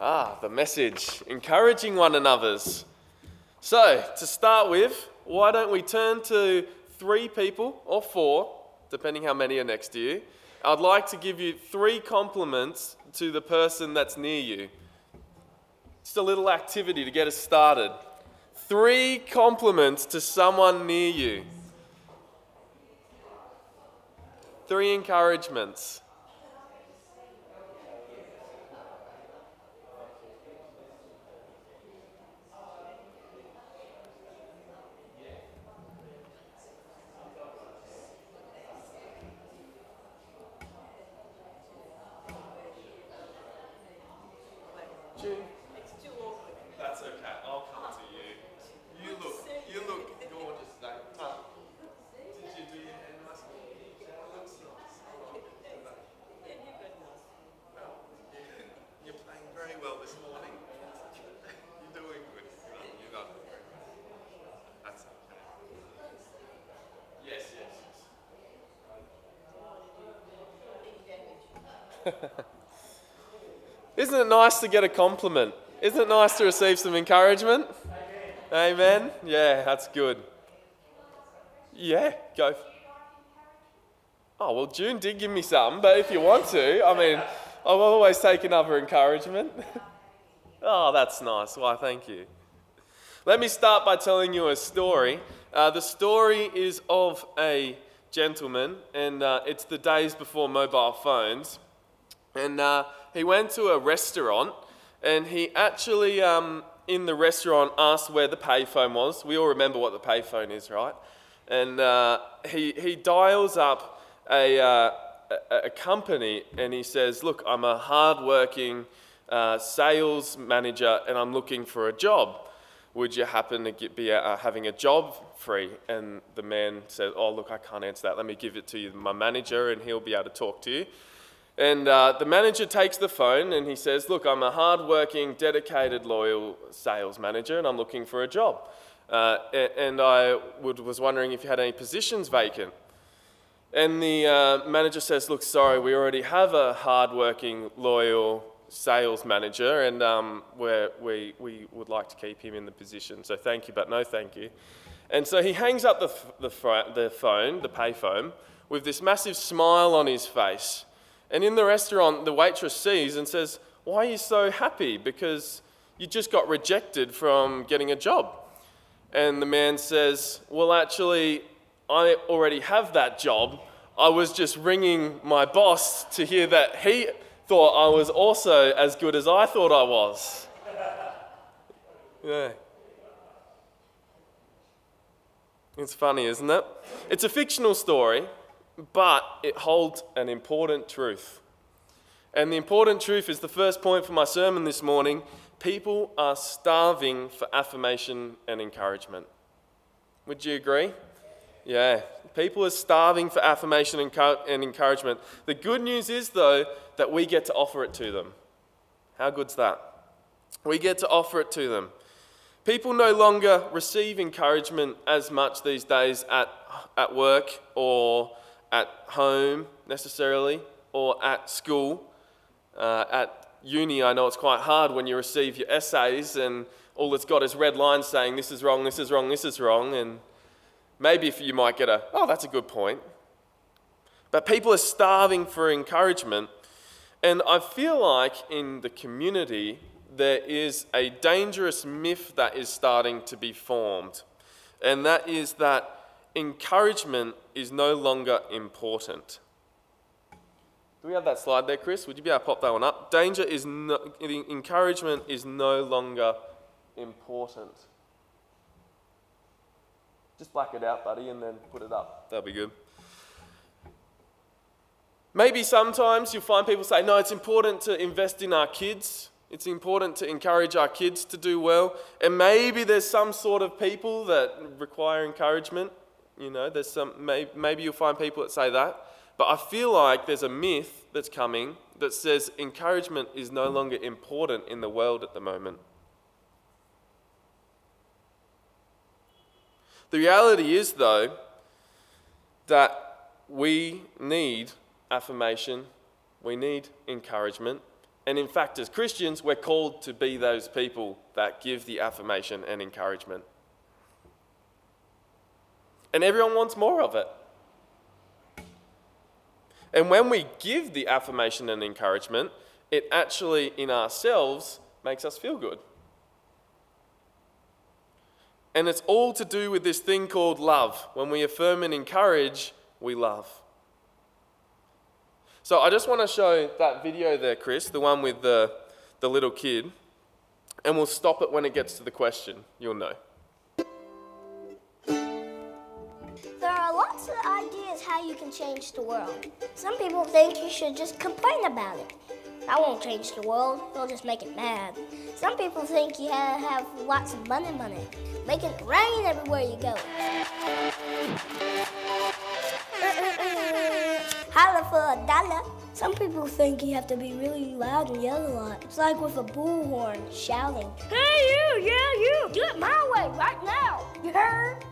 Ah, the message encouraging one another's. So, to start with, why don't we turn to three people or four, depending how many are next to you. I'd like to give you three compliments to the person that's near you. Just a little activity to get us started. Three compliments to someone near you. Three encouragements. June. It's too awkward. That's okay. I'll come to you. You look, you look gorgeous today. Huh? Did you do your hair nice? That looks nice. Yeah, you got nice. Well, you're playing very well this morning. You're doing good. You got it very well. That's okay. Yes, yes, yes. Isn't it nice to get a compliment? Isn't it nice to receive some encouragement? Amen. Amen. Yeah, that's good. Yeah, go. Oh, well, June did give me some, but if you want to, I mean, I'll always take another encouragement. oh, that's nice. Why, thank you. Let me start by telling you a story. Uh, the story is of a gentleman, and uh, it's the days before mobile phones. And uh, he went to a restaurant, and he actually, um, in the restaurant, asked where the payphone was. We all remember what the payphone is, right? And uh, he, he dials up a, uh, a, company, and he says, Look, I'm a hardworking uh, sales manager, and I'm looking for a job. Would you happen to get, be uh, having a job free? And the man said, Oh, look, I can't answer that. Let me give it to you, my manager, and he'll be able to talk to you. And uh, the manager takes the phone and he says, Look, I'm a hardworking, dedicated, loyal sales manager and I'm looking for a job. Uh, and I would, was wondering if you had any positions vacant. And the uh, manager says, Look, sorry, we already have a hardworking, loyal sales manager and um, we we, would like to keep him in the position. So thank you, but no thank you. And so he hangs up the, the, the phone, the payphone, with this massive smile on his face. And in the restaurant, the waitress sees and says, Why are you so happy? Because you just got rejected from getting a job. And the man says, Well, actually, I already have that job. I was just ringing my boss to hear that he thought I was also as good as I thought I was. Yeah. It's funny, isn't it? It's a fictional story, but it holds an important truth. And the important truth is the first point for my sermon this morning people are starving for affirmation and encouragement. Would you agree? Yeah, people are starving for affirmation and encouragement. The good news is, though, that we get to offer it to them. How good's that? We get to offer it to them. People no longer receive encouragement as much these days at, at work or at home necessarily or at school. Uh, at uni, I know it's quite hard when you receive your essays and all it's got is red lines saying this is wrong, this is wrong, this is wrong. And maybe if you might get a, oh, that's a good point. But people are starving for encouragement. And I feel like in the community, there is a dangerous myth that is starting to be formed. And that is that encouragement is no longer important. Do we have that slide there, Chris? Would you be able to pop that one up? Danger is no, encouragement is no longer important. Just black it out, buddy, and then put it up. That'll be good. Maybe sometimes you'll find people say, no, it's important to invest in our kids. It's important to encourage our kids to do well. And maybe there's some sort of people that require encouragement. You know, there's some, maybe you'll find people that say that. But I feel like there's a myth that's coming that says encouragement is no longer important in the world at the moment. The reality is, though, that we need affirmation, we need encouragement, And in fact, as Christians, we're called to be those people that give the affirmation and encouragement. And everyone wants more of it. And when we give the affirmation and encouragement, it actually, in ourselves, makes us feel good. And it's all to do with this thing called love. When we affirm and encourage, we love. So I just want to show that video there, Chris, the one with the, the little kid. And we'll stop it when it gets to the question. You'll know. Lots of ideas how you can change the world. Some people think you should just complain about it. That won't change the world, it'll just make it mad. Some people think you have, have lots of money, money, making it rain everywhere you go. Holla for a dollar. Some people think you have to be really loud and yell a lot. It's like with a bullhorn shouting, Hey you, yeah you, do it my way right now. You heard?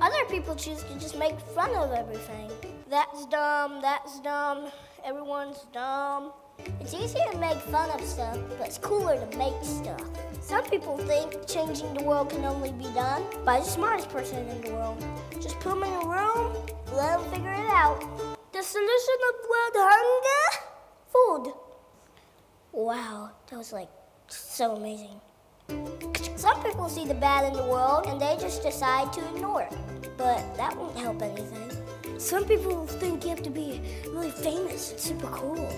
Other people choose to just make fun of everything. That's dumb, that's dumb, everyone's dumb. It's easier to make fun of stuff, but it's cooler to make stuff. Some people think changing the world can only be done by the smartest person in the world. Just put them in a room, let them figure it out. The solution of world hunger? Food. Wow, that was like so amazing. Some people see the bad in the world and they just decide to ignore it. But that won't help anything. Some people think you have to be really famous and super cool.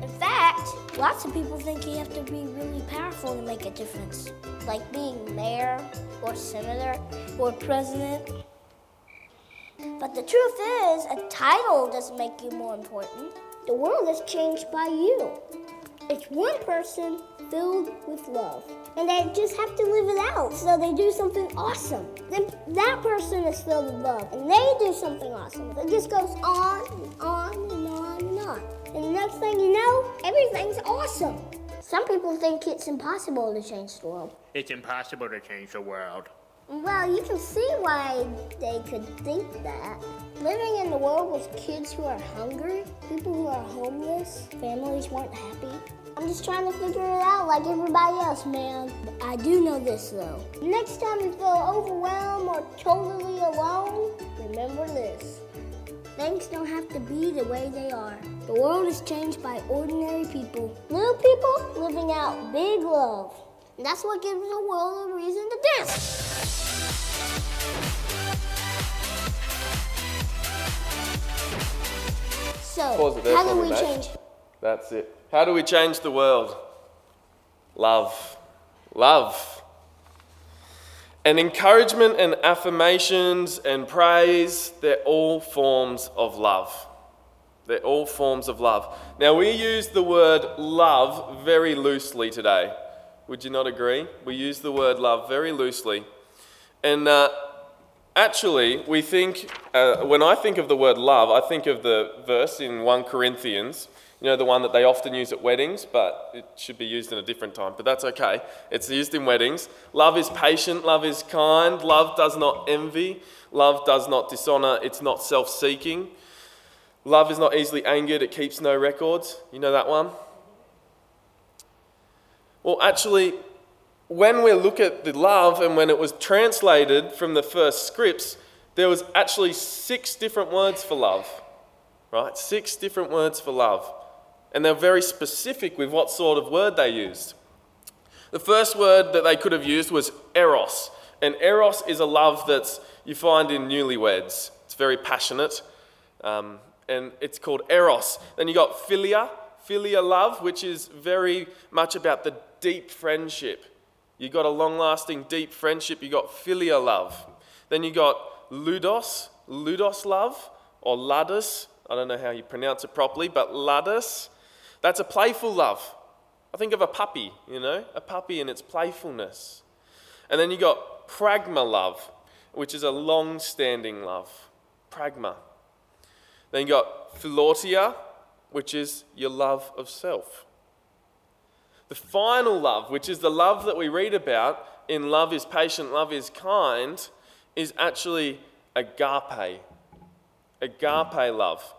In fact, lots of people think you have to be really powerful to make a difference, like being mayor or senator or president. But the truth is, a title doesn't make you more important. The world is changed by you. It's one person filled with love. And they just have to live it out. So they do something awesome. Then that person is filled with love. And they do something awesome. It just goes on and on and on and on. And the next thing you know, everything's awesome. Some people think it's impossible to change the world. It's impossible to change the world. Well, you can see why they could think that. Living in the world with kids who are hungry, people who are homeless, families weren't happy. I'm just trying to figure it out like everybody else, man. I do know this though. Next time you feel overwhelmed or totally alone, remember this. Things don't have to be the way they are. The world is changed by ordinary people. Little people living out big love. And that's what gives the world a reason to dance. So, how do we change? That's it. How do we change the world? Love. Love. And encouragement and affirmations and praise, they're all forms of love. They're all forms of love. Now, we use the word love very loosely today. Would you not agree? We use the word love very loosely. And uh, actually, we think, uh, when I think of the word love, I think of the verse in 1 Corinthians, you know, the one that they often use at weddings, but it should be used in a different time, but that's okay. It's used in weddings. Love is patient, love is kind, love does not envy, love does not dishonor, it's not self seeking. Love is not easily angered, it keeps no records. You know that one? Well, actually, when we look at the love and when it was translated from the first scripts, there was actually six different words for love. Right? Six different words for love. And they're very specific with what sort of word they used. The first word that they could have used was eros. And eros is a love that you find in newlyweds. It's very passionate. Um, and it's called eros. Then you got philia, philia love, which is very much about the deep friendship. You got a long lasting deep friendship, you got philia love. Then you got ludos, ludos love, or ludus. I don't know how you pronounce it properly, but ludus. That's a playful love. I think of a puppy, you know, a puppy and its playfulness. And then you got pragma love, which is a long standing love. Pragma. Then you got philautia, which is your love of self. The final love, which is the love that we read about in Love is Patient, Love is Kind, is actually agape. Agape love.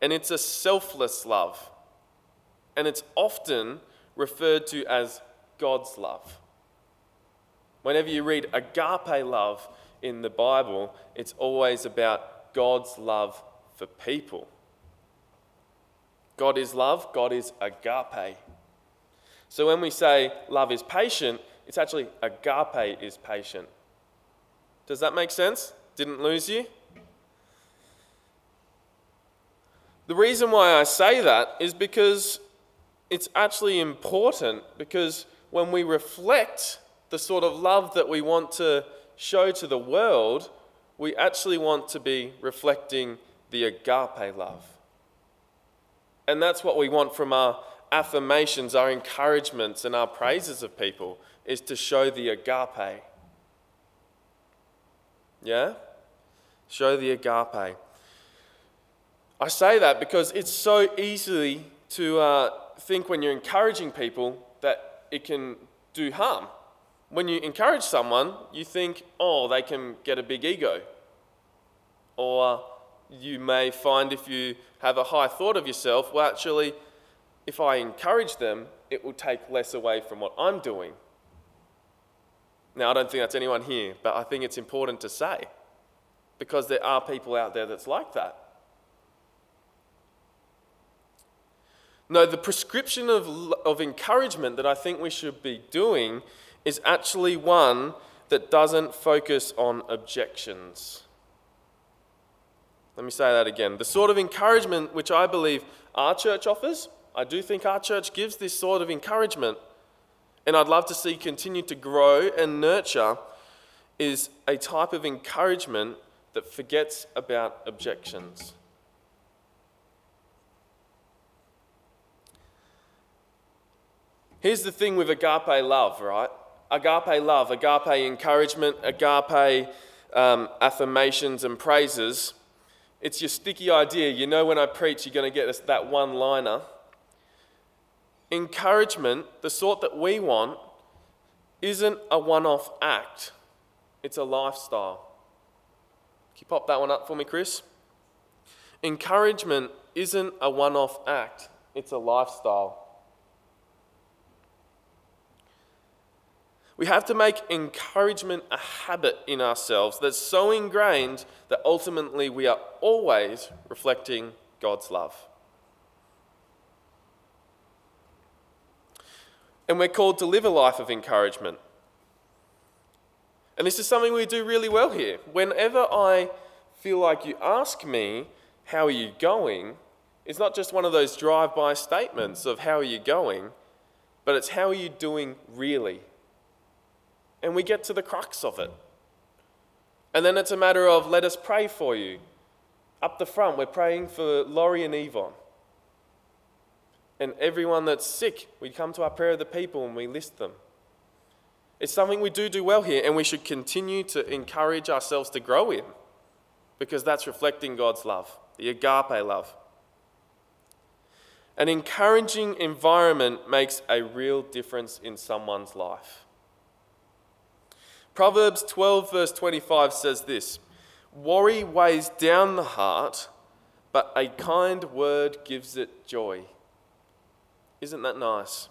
And it's a selfless love. And it's often referred to as God's love. Whenever you read agape love in the Bible, it's always about God's love for people. God is love, God is agape. So when we say love is patient, it's actually agape is patient. Does that make sense? Didn't lose you? The reason why I say that is because it's actually important because when we reflect the sort of love that we want to show to the world, we actually want to be reflecting the agape love. And that's what we want from our affirmations, our encouragements, and our praises of people is to show the agape. Yeah? Show the agape. I say that because it's so easy to uh, think when you're encouraging people that it can do harm. When you encourage someone, you think, oh, they can get a big ego. Or you may find if you have a high thought of yourself, well, actually, if I encourage them, it will take less away from what I'm doing. Now, I don't think that's anyone here, but I think it's important to say because there are people out there that's like that. No, the prescription of, of encouragement that I think we should be doing is actually one that doesn't focus on objections. Let me say that again. The sort of encouragement which I believe our church offers, I do think our church gives this sort of encouragement, and I'd love to see continue to grow and nurture, is a type of encouragement that forgets about objections. Here's the thing with agape love, right? Agape love, agape encouragement, agape um, affirmations and praises. It's your sticky idea. You know, when I preach, you're going to get that one liner. Encouragement, the sort that we want, isn't a one off act, it's a lifestyle. Can you pop that one up for me, Chris? Encouragement isn't a one off act, it's a lifestyle. We have to make encouragement a habit in ourselves that's so ingrained that ultimately we are always reflecting God's love. And we're called to live a life of encouragement. And this is something we do really well here. Whenever I feel like you ask me, How are you going? it's not just one of those drive by statements of how are you going, but it's how are you doing really? And we get to the crux of it. And then it's a matter of let us pray for you. Up the front, we're praying for Laurie and Yvonne. And everyone that's sick, we come to our prayer of the people and we list them. It's something we do do well here, and we should continue to encourage ourselves to grow in because that's reflecting God's love, the agape love. An encouraging environment makes a real difference in someone's life. Proverbs 12, verse 25 says this Worry weighs down the heart, but a kind word gives it joy. Isn't that nice?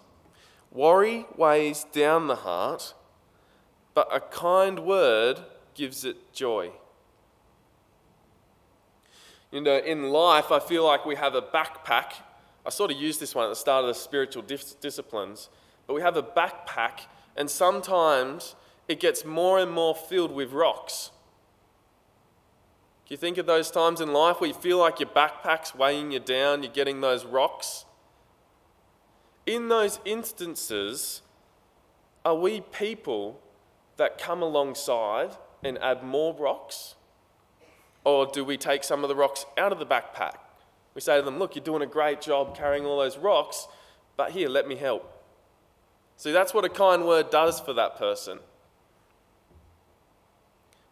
Worry weighs down the heart, but a kind word gives it joy. You know, in life, I feel like we have a backpack. I sort of used this one at the start of the spiritual dis- disciplines, but we have a backpack, and sometimes it gets more and more filled with rocks. Do you think of those times in life where you feel like your backpack's weighing you down, you're getting those rocks? In those instances, are we people that come alongside and add more rocks? Or do we take some of the rocks out of the backpack? We say to them, Look, you're doing a great job carrying all those rocks, but here, let me help. See, that's what a kind word does for that person.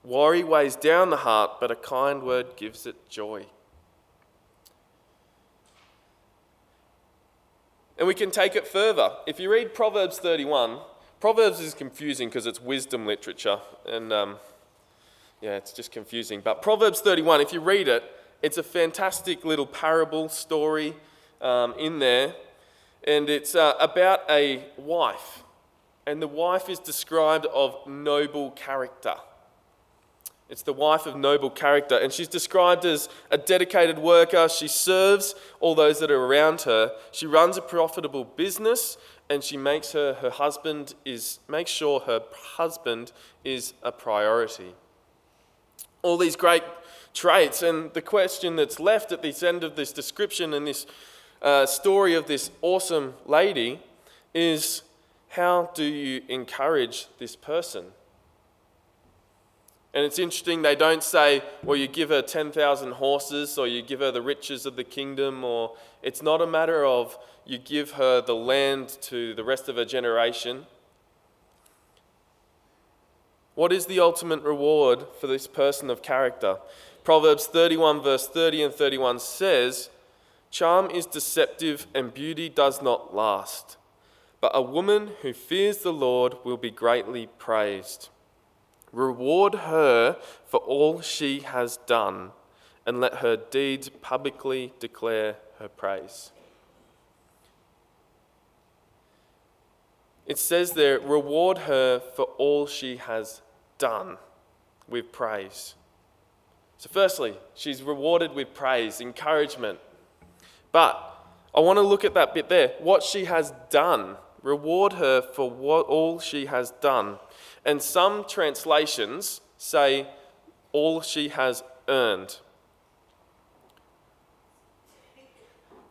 Worry weighs down the heart, but a kind word gives it joy. And we can take it further. If you read Proverbs 31, Proverbs is confusing because it's wisdom literature. And um, yeah, it's just confusing. But Proverbs 31, if you read it, it's a fantastic little parable story um, in there. And it's uh, about a wife. And the wife is described of noble character. It's the wife of noble character. And she's described as a dedicated worker. She serves all those that are around her. She runs a profitable business and she makes her her husband is makes sure her husband is a priority. All these great traits, and the question that's left at this end of this description and this uh, story of this awesome lady is how do you encourage this person? And it's interesting, they don't say, well, you give her 10,000 horses or you give her the riches of the kingdom, or it's not a matter of you give her the land to the rest of her generation. What is the ultimate reward for this person of character? Proverbs 31, verse 30 and 31 says, Charm is deceptive and beauty does not last, but a woman who fears the Lord will be greatly praised. Reward her for all she has done, and let her deeds publicly declare her praise. It says there, reward her for all she has done with praise. So, firstly, she's rewarded with praise, encouragement. But I want to look at that bit there what she has done. Reward her for what, all she has done. And some translations say, all she has earned.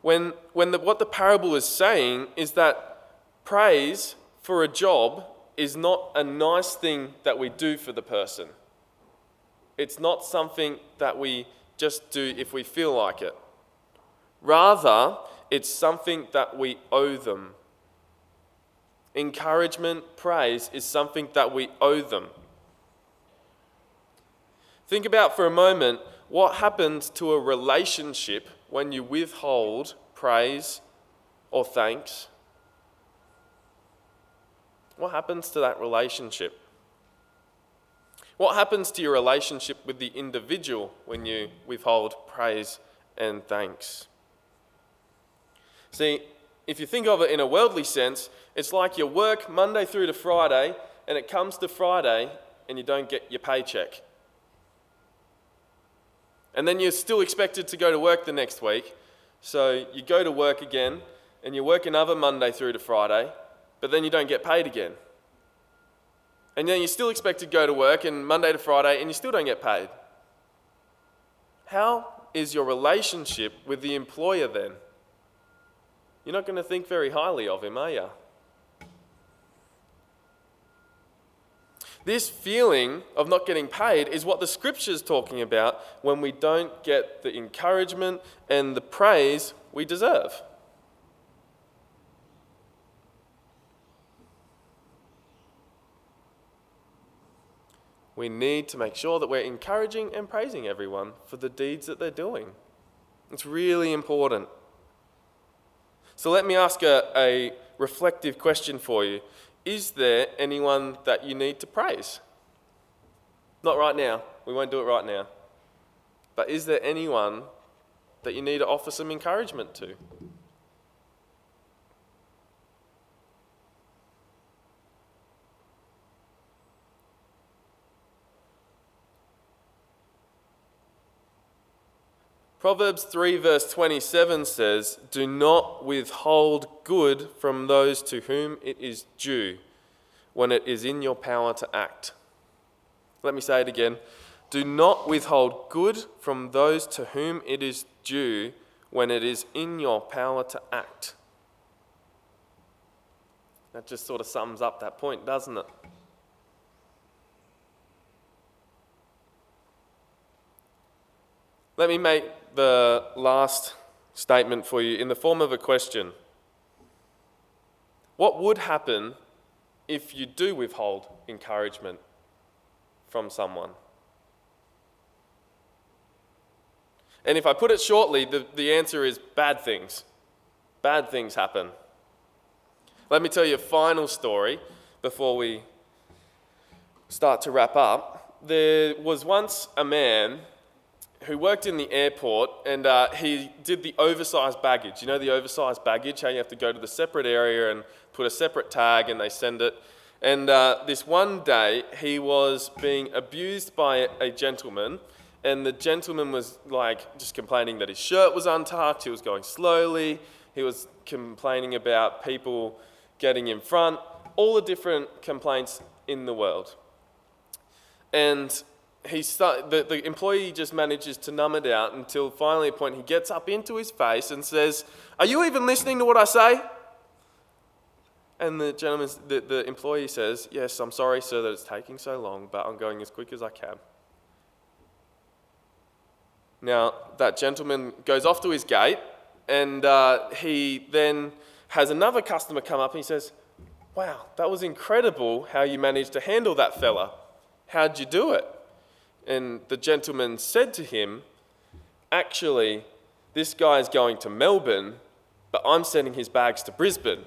When, when the, what the parable is saying is that praise for a job is not a nice thing that we do for the person. It's not something that we just do if we feel like it. Rather, it's something that we owe them. Encouragement, praise is something that we owe them. Think about for a moment what happens to a relationship when you withhold praise or thanks. What happens to that relationship? What happens to your relationship with the individual when you withhold praise and thanks? See, if you think of it in a worldly sense, it's like you work Monday through to Friday, and it comes to Friday, and you don't get your paycheck. And then you're still expected to go to work the next week. So you go to work again, and you work another Monday through to Friday, but then you don't get paid again. And then you're still expected to go to work and Monday to Friday, and you still don't get paid. How is your relationship with the employer then? You're not going to think very highly of him, are you? This feeling of not getting paid is what the scripture's talking about when we don't get the encouragement and the praise we deserve. We need to make sure that we're encouraging and praising everyone for the deeds that they're doing. It's really important. So let me ask a, a reflective question for you. Is there anyone that you need to praise? Not right now. We won't do it right now. But is there anyone that you need to offer some encouragement to? Proverbs 3, verse 27 says, Do not withhold good from those to whom it is due when it is in your power to act. Let me say it again. Do not withhold good from those to whom it is due when it is in your power to act. That just sort of sums up that point, doesn't it? Let me make the last statement for you in the form of a question. What would happen if you do withhold encouragement from someone? And if I put it shortly, the, the answer is bad things. Bad things happen. Let me tell you a final story before we start to wrap up. There was once a man who worked in the airport and uh, he did the oversized baggage. You know the oversized baggage, how you have to go to the separate area and put a separate tag and they send it. And uh, this one day, he was being abused by a gentleman, and the gentleman was like just complaining that his shirt was untucked, he was going slowly, he was complaining about people getting in front, all the different complaints in the world. And he start, the, the employee just manages to numb it out until finally a point he gets up into his face and says, Are you even listening to what I say? And the gentleman, the, the employee says, Yes, I'm sorry, sir, that it's taking so long, but I'm going as quick as I can. Now, that gentleman goes off to his gate, and uh, he then has another customer come up and he says, Wow, that was incredible how you managed to handle that fella. How'd you do it? And the gentleman said to him, Actually, this guy is going to Melbourne, but I'm sending his bags to Brisbane.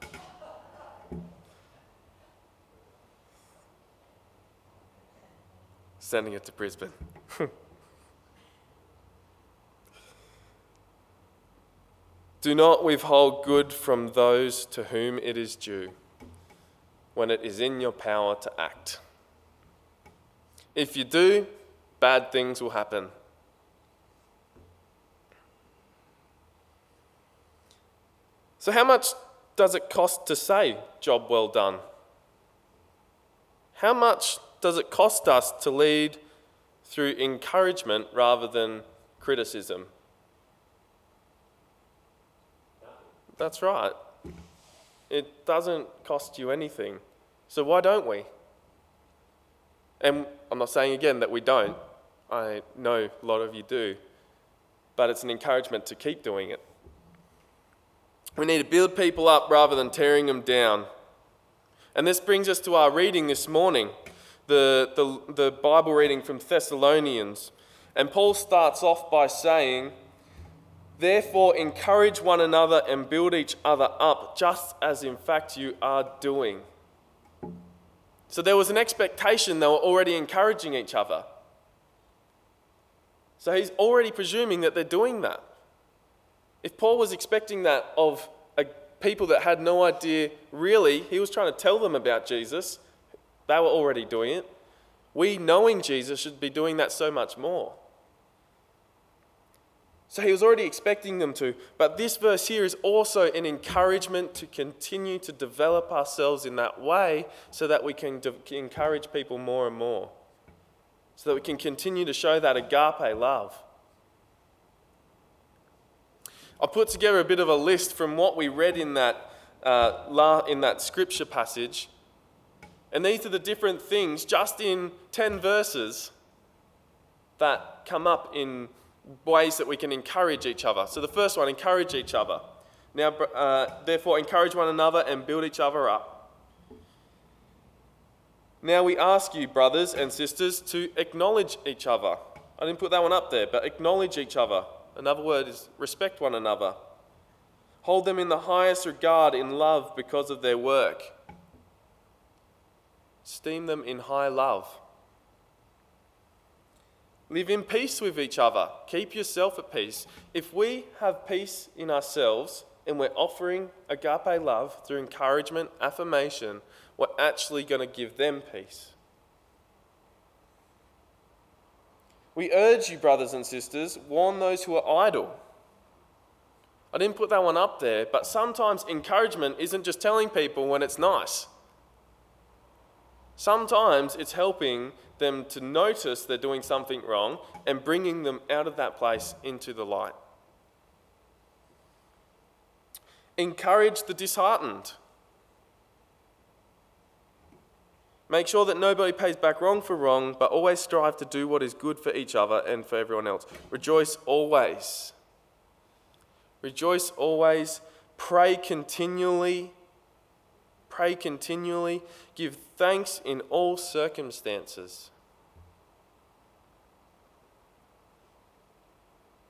sending it to Brisbane. Do not withhold good from those to whom it is due when it is in your power to act. If you do, bad things will happen. So, how much does it cost to say, job well done? How much does it cost us to lead through encouragement rather than criticism? That's right. It doesn't cost you anything. So why don't we? And I'm not saying again that we don't. I know a lot of you do. But it's an encouragement to keep doing it. We need to build people up rather than tearing them down. And this brings us to our reading this morning, the, the, the Bible reading from Thessalonians. And Paul starts off by saying, Therefore, encourage one another and build each other up, just as in fact you are doing. So there was an expectation they were already encouraging each other. So he's already presuming that they're doing that. If Paul was expecting that of a, people that had no idea, really, he was trying to tell them about Jesus. They were already doing it. We, knowing Jesus, should be doing that so much more. So he was already expecting them to. But this verse here is also an encouragement to continue to develop ourselves in that way so that we can de- encourage people more and more. So that we can continue to show that agape love. I put together a bit of a list from what we read in that, uh, la- in that scripture passage. And these are the different things, just in 10 verses, that come up in ways that we can encourage each other. So the first one, encourage each other. Now, uh, therefore, encourage one another and build each other up. Now we ask you, brothers and sisters, to acknowledge each other. I didn't put that one up there, but acknowledge each other. Another word is respect one another. Hold them in the highest regard in love because of their work. Esteem them in high love. Live in peace with each other. Keep yourself at peace. If we have peace in ourselves and we're offering agape love through encouragement, affirmation, we're actually going to give them peace. We urge you, brothers and sisters, warn those who are idle. I didn't put that one up there, but sometimes encouragement isn't just telling people when it's nice. Sometimes it's helping them to notice they're doing something wrong and bringing them out of that place into the light. Encourage the disheartened. Make sure that nobody pays back wrong for wrong, but always strive to do what is good for each other and for everyone else. Rejoice always. Rejoice always. Pray continually. Pray continually. Give thanks in all circumstances.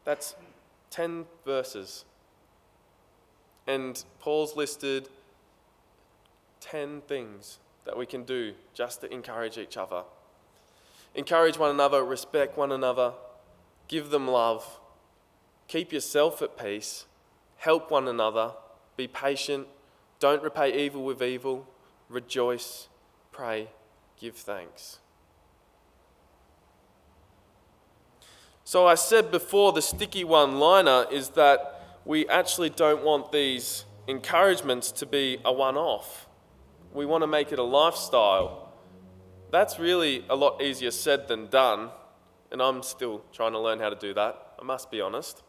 That's 10 verses. And Paul's listed 10 things that we can do just to encourage each other. Encourage one another, respect one another, give them love, keep yourself at peace, help one another, be patient, don't repay evil with evil, rejoice, pray, give thanks. So, I said before the sticky one liner is that we actually don't want these encouragements to be a one off. We want to make it a lifestyle. That's really a lot easier said than done, and I'm still trying to learn how to do that, I must be honest.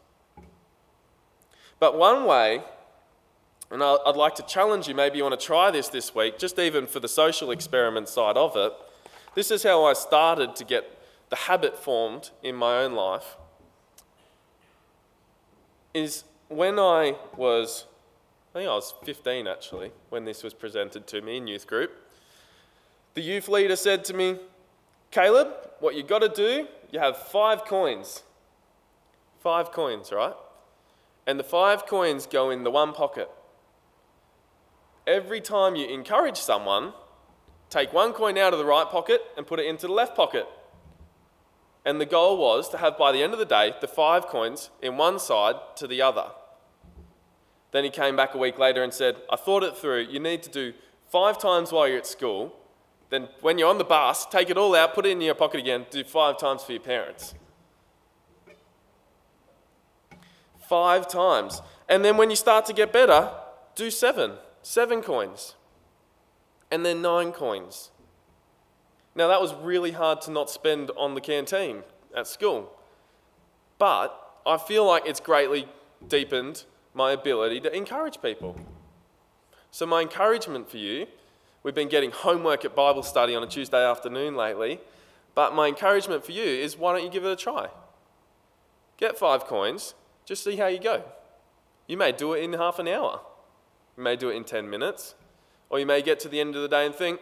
But one way, and I'd like to challenge you, maybe you want to try this this week, just even for the social experiment side of it. This is how I started to get the habit formed in my own life. Is when I was, I think I was 15 actually, when this was presented to me in youth group. The youth leader said to me, Caleb, what you got to do, you have five coins. Five coins, right? And the five coins go in the one pocket. Every time you encourage someone, take one coin out of the right pocket and put it into the left pocket. And the goal was to have by the end of the day the five coins in one side to the other. Then he came back a week later and said, I thought it through. You need to do five times while you're at school. Then, when you're on the bus, take it all out, put it in your pocket again, do five times for your parents. Five times. And then, when you start to get better, do seven. Seven coins. And then nine coins. Now, that was really hard to not spend on the canteen at school. But I feel like it's greatly deepened my ability to encourage people. So, my encouragement for you we've been getting homework at Bible study on a Tuesday afternoon lately, but my encouragement for you is why don't you give it a try? Get five coins, just see how you go. You may do it in half an hour, you may do it in 10 minutes, or you may get to the end of the day and think,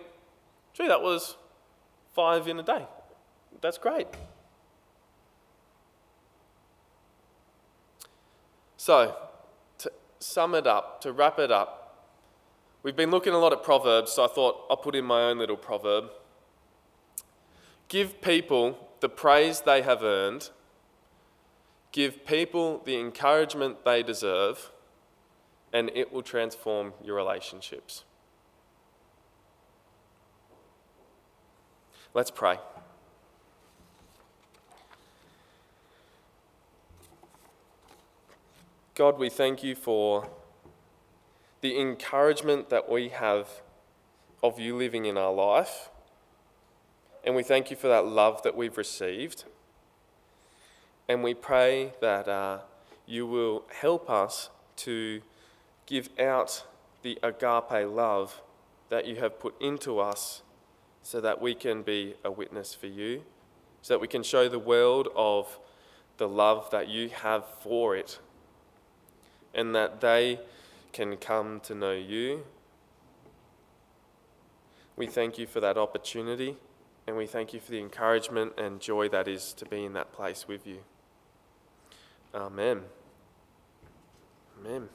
gee, that was five in a day. That's great. So, to sum it up, to wrap it up, we've been looking a lot at Proverbs, so I thought I'll put in my own little proverb. Give people the praise they have earned, give people the encouragement they deserve, and it will transform your relationships. Let's pray. God, we thank you for the encouragement that we have of you living in our life. And we thank you for that love that we've received. And we pray that uh, you will help us to give out the agape love that you have put into us so that we can be a witness for you, so that we can show the world of the love that you have for it and that they can come to know you. We thank you for that opportunity and we thank you for the encouragement and joy that is to be in that place with you. Amen. Amen.